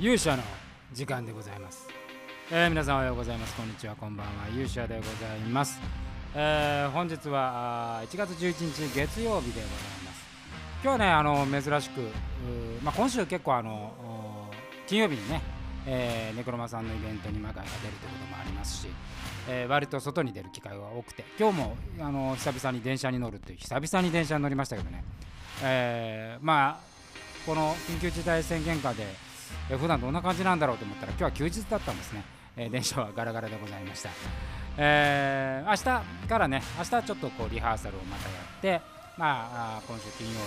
勇者の時間でございます、えー皆さんおはようございます。こんにちは。こんばんは。勇者でございます、えー本日はあー1月11日月曜日でございます。今日はねあの珍しくまあ、今週結構あの金曜日にね、えーネクロマさんのイベントにマカイが出るということもありますし、えー割と外に出る機会が多くて今日もあの久々に電車に乗るという久々に電車に乗りましたけどね、えーまあこの緊急事態宣言下で、えー普段どんな感じなんだろうと思ったら今日は休日だったんですね、えー電車はガラガラでございました、えー明日からね明日ちょっとこうリハーサルをまたやってまああ今週金曜日、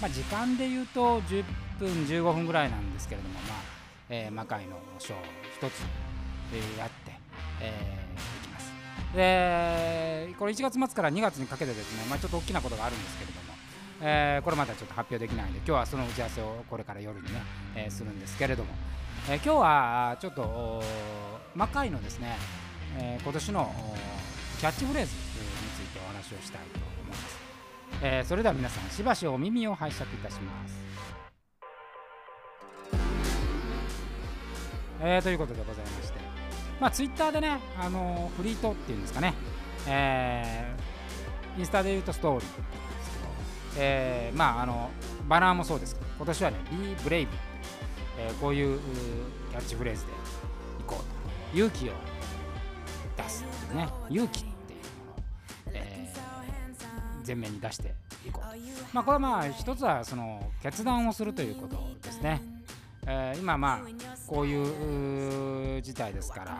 まあ、時間で言うと10分15分ぐらいなんですけれどもまあ、えー魔界のショーを一つ、えーやって、えーいきます。でこれ1月末から2月にかけてですね、まあ、ちょっと大きなことがあるんですけれども、えーこれまだちょっと発表できないので今日はその打ち合わせをこれから夜にね、えーするんですけれども、えー今日はちょっと魔界のですね、えー今年のキャッチフレーズについてお話をしたいと思います、えーそれでは皆さんしばしお耳を拝借いたします。えーということでございまして、まあ、ツイッターでね、あのフリートっていうんですかね、えーインスタで言うとストーリー。えーまあ、あのバナーもそうですけど、今年はね、Be Brave、えーこういうキャッチフレーズでいこうと、勇気を出すっていうね、勇気っていうものを、えー前面に出していこう。まあ、これはまあ、一つはその決断をするということですね。えー今まあこういう事態ですから、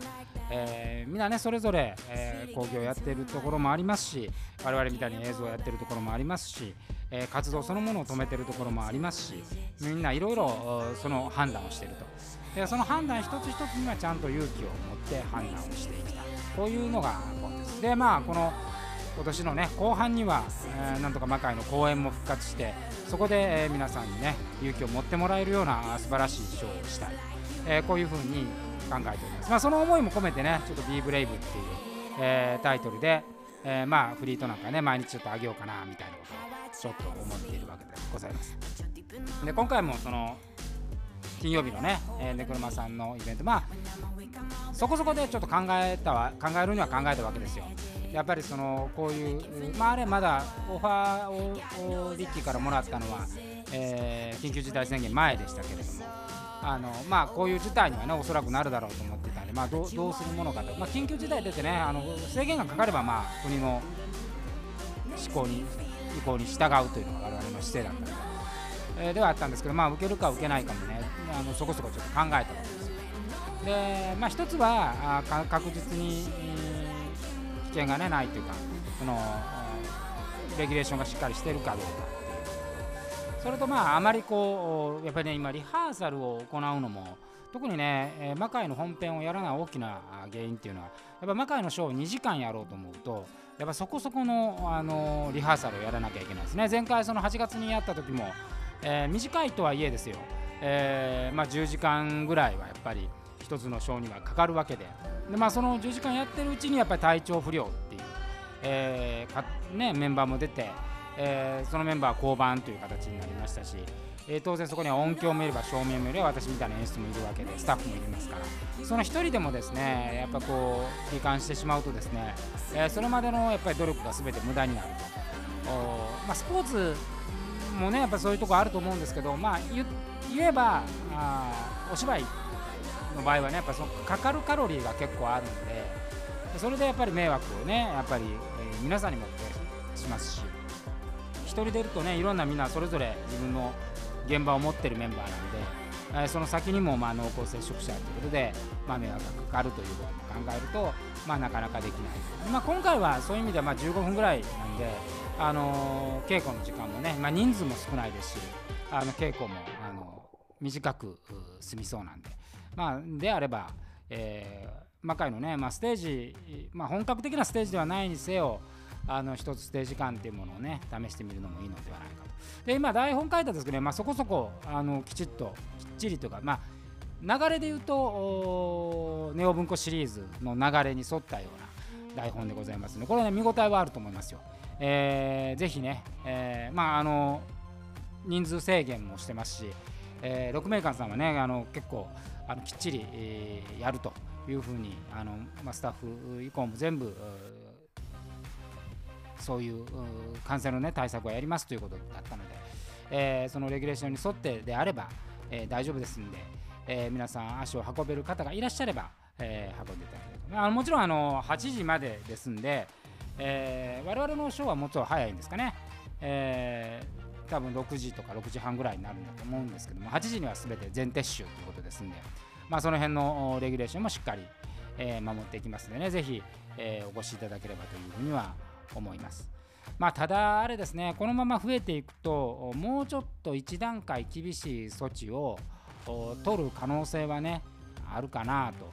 えーみんなねそれぞれ、えー工業やってるところもありますし我々みたいに映像をやってるところもありますし、え活動そのものを止めてるところもありますしみんないろいろその判断をしていると。でその判断一つ一つにはちゃんと勇気を持って判断をしていきたいこういうのがポイントです。でまあこの今年のね後半には、えーなんとか魔界の公演も復活してそこで、えー皆さんにね勇気を持ってもらえるような素晴らしいショーをしたい、えーこういうふうに考えております、まあ、その思いも込めてねちょっと「Be Brave」っていう、えータイトルで、えーまあフリートなんかね毎日ちょっとあげようかなみたいなことをちょっと思っているわけでございます。で今回もその金曜日のね、えーネクロマさんのイベントまあそこそこでちょっと考えたわ考えるには考えたわけですよ。やっぱりそのこういう、まあ、あれまだオファーををリッキーからもらったのは、えー緊急事態宣言前でしたけれどもあの、まあ、こういう事態にはねおそらくなるだろうと思ってたんで、まあ、どうどうするものかと、まあ、緊急事態出てねあの制限がかかれば、まあ、国の思考に意向に従うというのが我々の姿勢だったので、えーではあったんですけど、まあ、受けるか受けないかもねあのそこそこちょっと考えたわけです。で、まあ、一つはあ確実に、えー危険が、ね、ないというかそのレギュレーションがしっかりしてるかどうかっていう。それとまああまりこうやっぱりね今リハーサルを行うのも特にね、えー魔界の本編をやらない大きな原因っていうのはやっぱ魔界のショーを2時間やろうと思うとやっぱそこそこの、あのリハーサルをやらなきゃいけないですね。前回その8月にやった時も、えー短いとはいえですよ、えまあ、10時間ぐらいはやっぱり一つのショーにはかかるわけでで、まあ、その10時間やってるうちにやっぱり体調不良っていう、えーかね、メンバーも出て、えーそのメンバーは降板という形になりましたし、えー当然そこには音響もいれば照明もいれば私みたいな演出もいるわけでスタッフもいますからその一人でもですねやっぱこう罹患してしまうとですね、えーそれまでのやっぱり努力が全て無駄になると。おまあ、スポーツもねやっぱそういうとこあると思うんですけど、まあ、言えばあお芝居の場合はねやっぱそのかかるカロリーが結構あるんでそれでやっぱり迷惑をねやっぱり、え皆さんにもってしますし一人でいるとねいろんなみんなそれぞれ自分の現場を持ってるメンバーなんで、えその先にもまあ濃厚接触者ということで、まあ、迷惑がかかるということも考えると、まあ、なかなかできない、まあ、今回はそういう意味ではま15分ぐらいなんで、あの稽古の時間もね、ま、人数も少ないですしあの稽古も、あの短く済みそうなんで、まあ、であれば、えー魔界のね、まあ、ステージ、まあ、本格的なステージではないにせよあの一つステージ感っていうものをね試してみるのもいいのではないかと。で今台本書いたんですけどね、まあ、そこそこあのきちっときっちりというか、まあ、流れで言うとネオ文庫シリーズの流れに沿ったような台本でございますのでこれね見応えはあると思いますよ。えーぜひね、えーまああの人数制限もしてますし、えー、6メーカーさんはねあの結構あのきっちり、えー、やるというふうにあの、まあ、スタッフ以降も全部そういう感染の、ね、対策をやりますということだったので、えー、そのレギュレーションに沿ってであれば、えー、大丈夫ですんで、えー、皆さん足を運べる方がいらっしゃれば、え、運んでいただければあもちろんあの8時までですんで、えー、我々のショーはもっと早いんですかね、えー、多分6時とか6時半ぐらいになるんだと思うんですけども8時には全て全撤収ということですんで、まあ、その辺のレギュレーションもしっかり、え、守っていきますのでねぜひ、え、お越しいただければというふうには思います。まあ、ただ、あれですね、このまま増えていくと、もうちょっと一段階厳しい措置を取る可能性はね、あるかなと。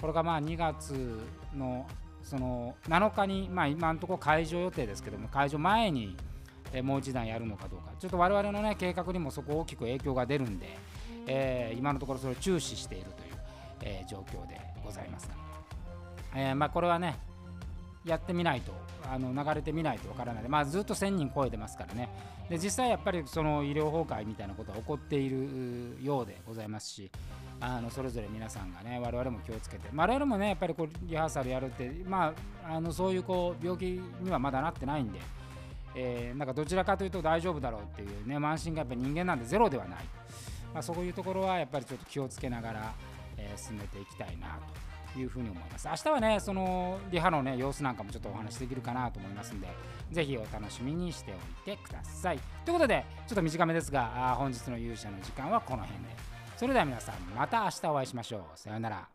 これがまあ2月のその7日に、まあ、今のところ解除予定ですけども、解除前にえもう一段やるのかどうか、ちょっと我々の、ね、計画にもそこ大きく影響が出るんで、えー、今のところそれを注視しているという、えー、状況でございますが、えーまあ、これはね、やってみないとあの流れてみないとわからないで、まあ、ずっと1000人超えてますからね。で実際やっぱりその医療崩壊みたいなことは起こっているようでございますしあのそれぞれ皆さんがね我々も気をつけて、我々もねやっぱりこうリハーサルやるってまああのそういうこう病気にはまだなってないんで、えー、なんかどちらかというと大丈夫だろうっていうね慢心がやっぱり人間なんでゼロではない、まあ、そういうところはやっぱりちょっと気をつけながら、えー、進めていきたいなというふうに思います。明日はね、そのリハのね、様子なんかもちょっとお話できるかなと思いますんで、ぜひお楽しみにしておいてください。ということで、ちょっと短めですが、本日の勇者の時間はこの辺で。それでは皆さん、また明日お会いしましょう。さようなら。